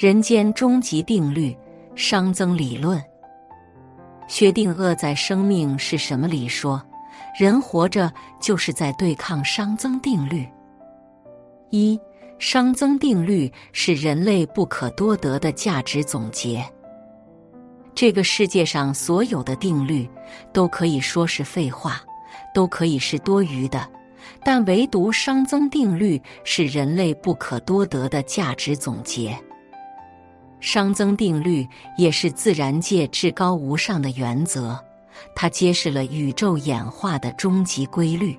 人间终极定律，熵增理论。薛定谔在《生命是什么》里说，人活着就是在对抗熵增定律。一，熵增定律是人类不可多得的价值总结。这个世界上所有的定律都可以说是废话，都可以是多余的，但唯独熵增定律是人类不可多得的价值总结。熵增定律也是自然界至高无上的原则，它揭示了宇宙演化的终极规律。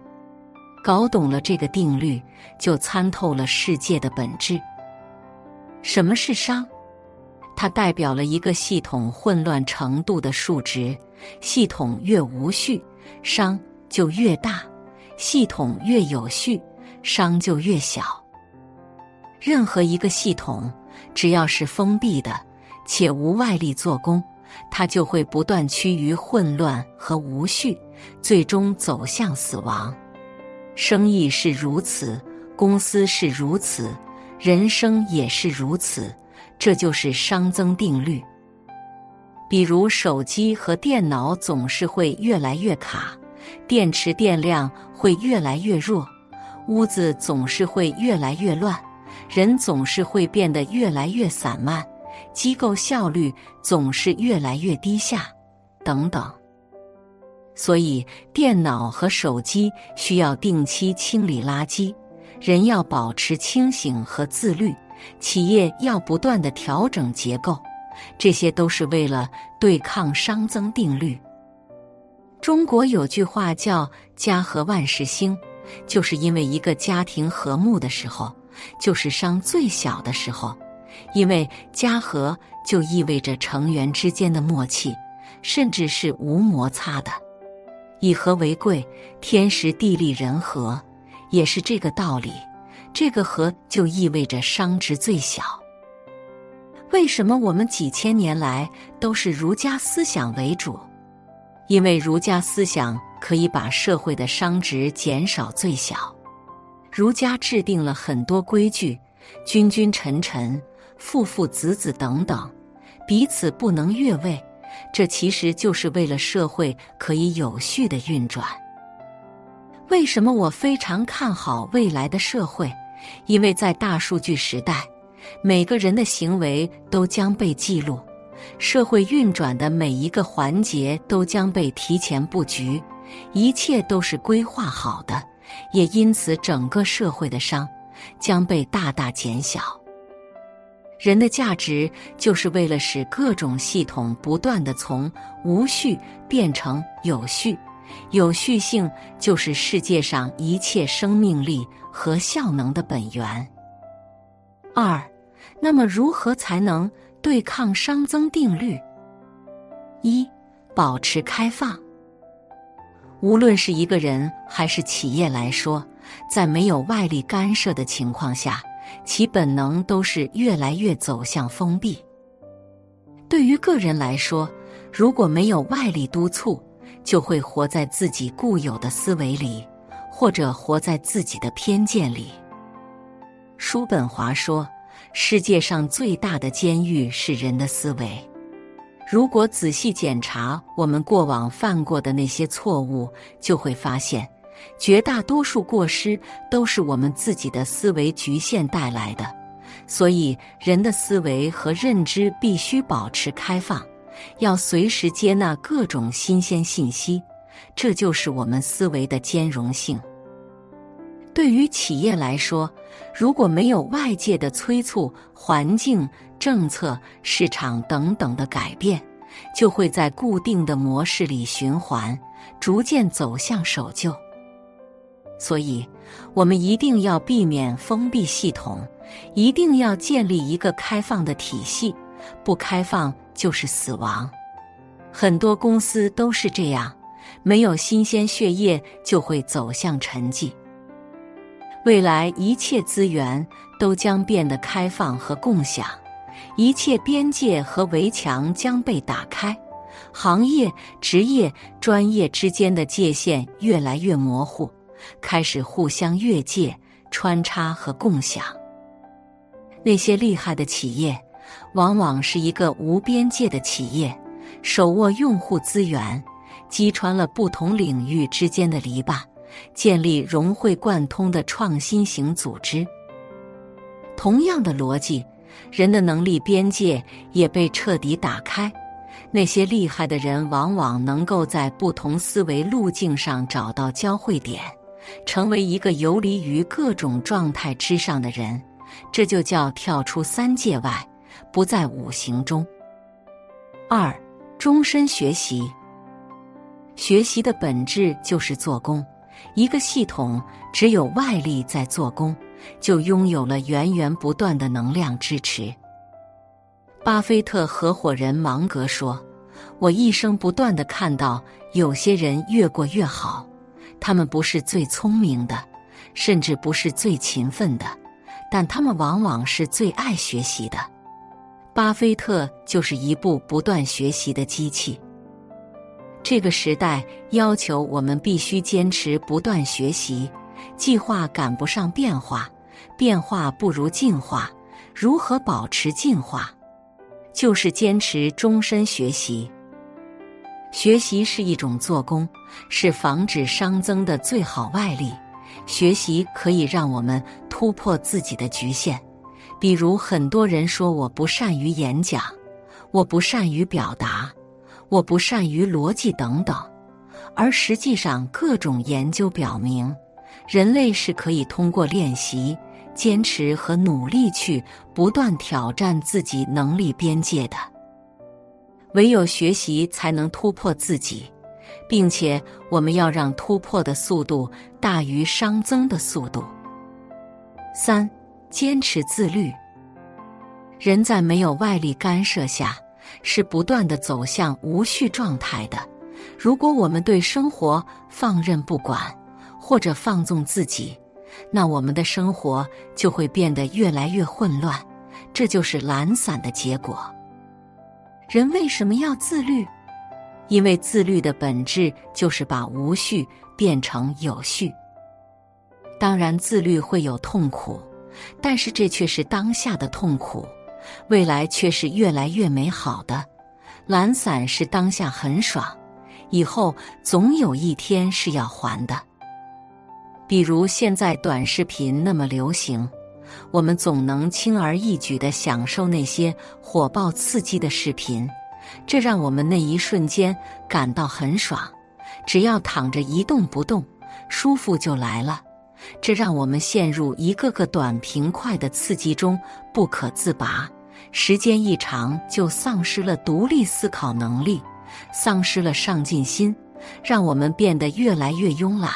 搞懂了这个定律，就参透了世界的本质。什么是熵？它代表了一个系统混乱程度的数值。系统越无序，熵就越大；系统越有序，熵就越小。任何一个系统。只要是封闭的，且无外力做工，它就会不断趋于混乱和无序，最终走向死亡。生意是如此，公司是如此，人生也是如此。这就是熵增定律。比如手机和电脑总是会越来越卡，电池电量会越来越弱，屋子总是会越来越乱。人总是会变得越来越散漫，机构效率总是越来越低下，等等。所以，电脑和手机需要定期清理垃圾，人要保持清醒和自律，企业要不断的调整结构，这些都是为了对抗熵增定律。中国有句话叫“家和万事兴”，就是因为一个家庭和睦的时候。就是熵最小的时候，因为家和就意味着成员之间的默契，甚至是无摩擦的。以和为贵，天时地利人和，也是这个道理。这个和就意味着熵值最小。为什么我们几千年来都是儒家思想为主？因为儒家思想可以把社会的熵值减少最小。儒家制定了很多规矩，君君臣臣、父父子子等等，彼此不能越位。这其实就是为了社会可以有序的运转。为什么我非常看好未来的社会？因为在大数据时代，每个人的行为都将被记录，社会运转的每一个环节都将被提前布局，一切都是规划好的。也因此，整个社会的伤将被大大减小。人的价值就是为了使各种系统不断的从无序变成有序，有序性就是世界上一切生命力和效能的本源。二，那么如何才能对抗熵增定律？一，保持开放。无论是一个人还是企业来说，在没有外力干涉的情况下，其本能都是越来越走向封闭。对于个人来说，如果没有外力督促，就会活在自己固有的思维里，或者活在自己的偏见里。叔本华说：“世界上最大的监狱是人的思维。”如果仔细检查我们过往犯过的那些错误，就会发现，绝大多数过失都是我们自己的思维局限带来的。所以，人的思维和认知必须保持开放，要随时接纳各种新鲜信息。这就是我们思维的兼容性。对于企业来说，如果没有外界的催促，环境。政策、市场等等的改变，就会在固定的模式里循环，逐渐走向守旧。所以，我们一定要避免封闭系统，一定要建立一个开放的体系。不开放就是死亡。很多公司都是这样，没有新鲜血液就会走向沉寂。未来一切资源都将变得开放和共享。一切边界和围墙将被打开，行业、职业、专业之间的界限越来越模糊，开始互相越界、穿插和共享。那些厉害的企业，往往是一个无边界的企业，手握用户资源，击穿了不同领域之间的篱笆，建立融会贯通的创新型组织。同样的逻辑，人的能力边界也被彻底打开。那些厉害的人，往往能够在不同思维路径上找到交汇点，成为一个游离于各种状态之上的人。这就叫跳出三界外，不在五行中。二，终身学习。学习的本质就是做工。一个系统只有外力在做工，就拥有了源源不断的能量支持。巴菲特合伙人芒格说：“我一生不断的看到有些人越过越好，他们不是最聪明的，甚至不是最勤奋的，但他们往往是最爱学习的。”巴菲特就是一部不断学习的机器。这个时代要求我们必须坚持不断学习，计划赶不上变化，变化不如进化，如何保持进化？就是坚持终身学习。学习是一种做工，是防止熵增的最好外力。学习可以让我们突破自己的局限。比如，很多人说我不善于演讲，我不善于表达，我不善于逻辑等等。而实际上，各种研究表明，人类是可以通过练习。坚持和努力去不断挑战自己能力边界的，唯有学习才能突破自己，并且我们要让突破的速度大于熵增的速度。三、坚持自律。人在没有外力干涉下，是不断的走向无序状态的。如果我们对生活放任不管，或者放纵自己。那我们的生活就会变得越来越混乱，这就是懒散的结果。人为什么要自律？因为自律的本质就是把无序变成有序。当然，自律会有痛苦，但是这却是当下的痛苦，未来却是越来越美好的。懒散是当下很爽，以后总有一天是要还的。比如现在短视频那么流行，我们总能轻而易举地享受那些火爆刺激的视频，这让我们那一瞬间感到很爽。只要躺着一动不动，舒服就来了。这让我们陷入一个个短平快的刺激中不可自拔，时间一长就丧失了独立思考能力，丧失了上进心，让我们变得越来越慵懒。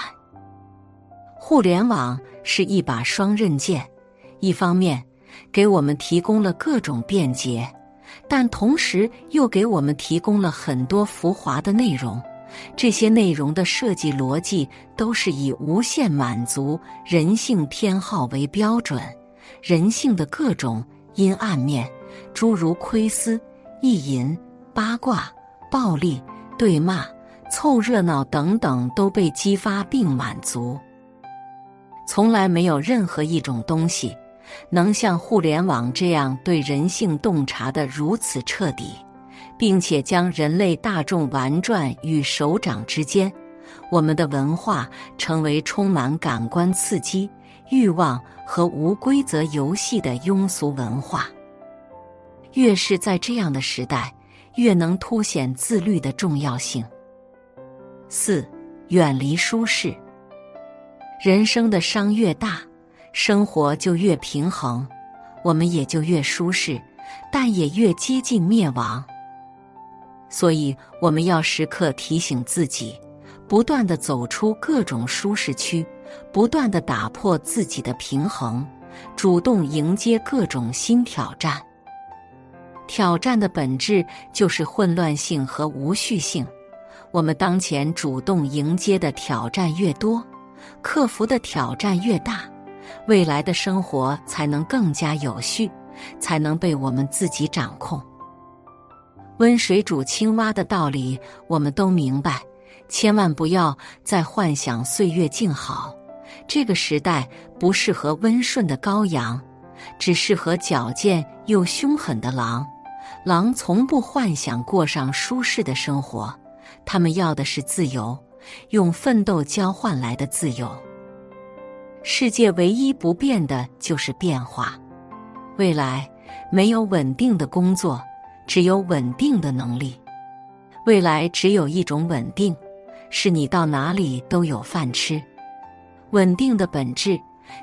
互联网是一把双刃剑，一方面给我们提供了各种便捷，但同时又给我们提供了很多浮华的内容。这些内容的设计逻辑都是以无限满足人性偏好为标准，人性的各种阴暗面，诸如窥私、意淫、八卦、暴力、对骂、凑热闹等等，都被激发并满足。从来没有任何一种东西能像互联网这样对人性洞察的如此彻底，并且将人类大众玩转于手掌之间。我们的文化成为充满感官刺激、欲望和无规则游戏的庸俗文化。越是在这样的时代，越能凸显自律的重要性。四，远离舒适。人生的伤越大，生活就越平衡，我们也就越舒适，但也越接近灭亡。所以，我们要时刻提醒自己，不断的走出各种舒适区，不断的打破自己的平衡，主动迎接各种新挑战。挑战的本质就是混乱性和无序性。我们当前主动迎接的挑战越多。克服的挑战越大，未来的生活才能更加有序，才能被我们自己掌控。温水煮青蛙的道理我们都明白，千万不要再幻想岁月静好。这个时代不适合温顺的羔羊，只适合矫健又凶狠的狼。狼从不幻想过上舒适的生活，他们要的是自由，用奋斗交换来的自由。世界唯一不变的就是变化，未来没有稳定的工作，只有稳定的能力。未来只有一种稳定，是你到哪里都有饭吃。稳定的本质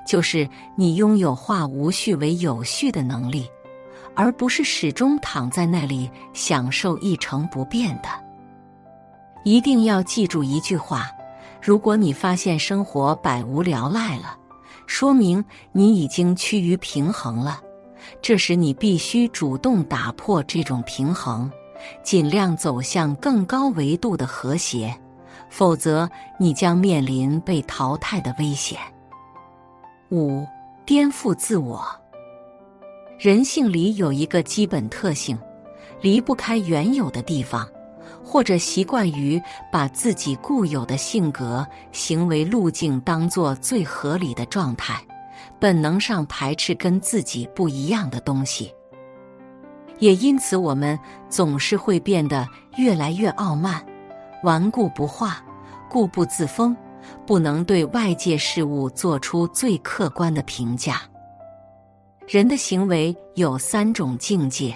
就是你拥有化无序为有序的能力。而不是始终躺在那里享受一成不变的。一定要记住一句话：如果你发现生活百无聊赖了，说明你已经趋于平衡了。这时你必须主动打破这种平衡，尽量走向更高维度的和谐，否则你将面临被淘汰的危险。五、颠覆自我。人性里有一个基本特性，离不开原有的地方，或者习惯于把自己固有的性格、行为路径当做最合理的状态，本能上排斥跟自己不一样的东西。也因此，我们总是会变得越来越傲慢、顽固不化、固步自封，不能对外界事物做出最客观的评价。人的行为有三种境界。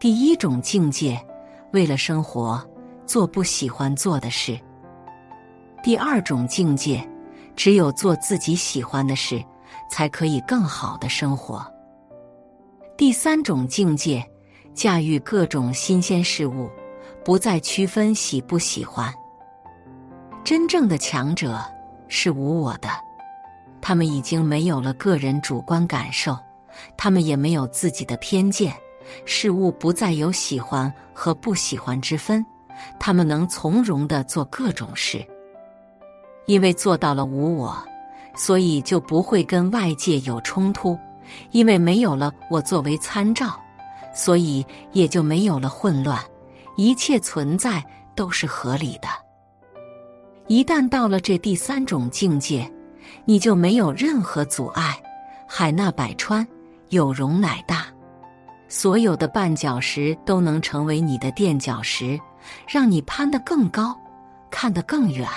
第一种境界，为了生活做不喜欢做的事；第二种境界，只有做自己喜欢的事，才可以更好的生活；第三种境界，驾驭各种新鲜事物，不再区分喜不喜欢。真正的强者是无我的。他们已经没有了个人主观感受，他们也没有自己的偏见，事物不再有喜欢和不喜欢之分，他们能从容的做各种事。因为做到了无我，所以就不会跟外界有冲突；因为没有了我作为参照，所以也就没有了混乱。一切存在都是合理的。一旦到了这第三种境界。你就没有任何阻碍，海纳百川，有容乃大，所有的绊脚石都能成为你的垫脚石，让你攀得更高，看得更远。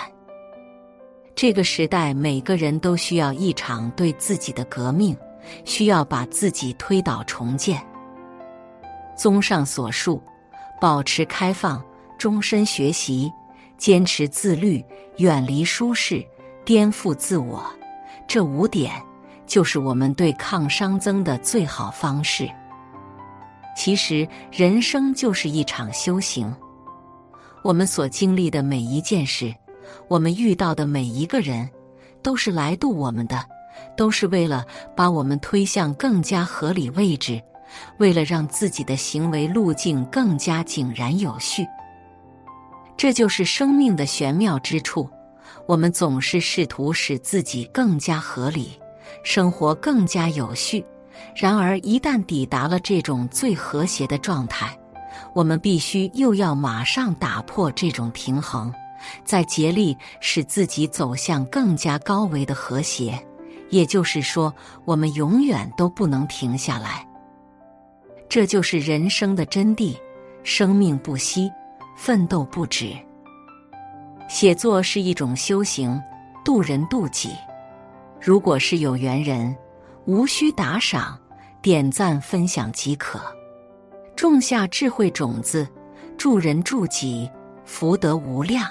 这个时代，每个人都需要一场对自己的革命，需要把自己推倒重建。综上所述，保持开放，终身学习，坚持自律，远离舒适。颠覆自我，这五点就是我们对抗熵增的最好方式。其实，人生就是一场修行。我们所经历的每一件事，我们遇到的每一个人，都是来渡我们的，都是为了把我们推向更加合理位置，为了让自己的行为路径更加井然有序。这就是生命的玄妙之处。我们总是试图使自己更加合理，生活更加有序。然而，一旦抵达了这种最和谐的状态，我们必须又要马上打破这种平衡，再竭力使自己走向更加高维的和谐。也就是说，我们永远都不能停下来。这就是人生的真谛：生命不息，奋斗不止。写作是一种修行，渡人渡己。如果是有缘人，无需打赏、点赞、分享即可。种下智慧种子，助人助己，福德无量。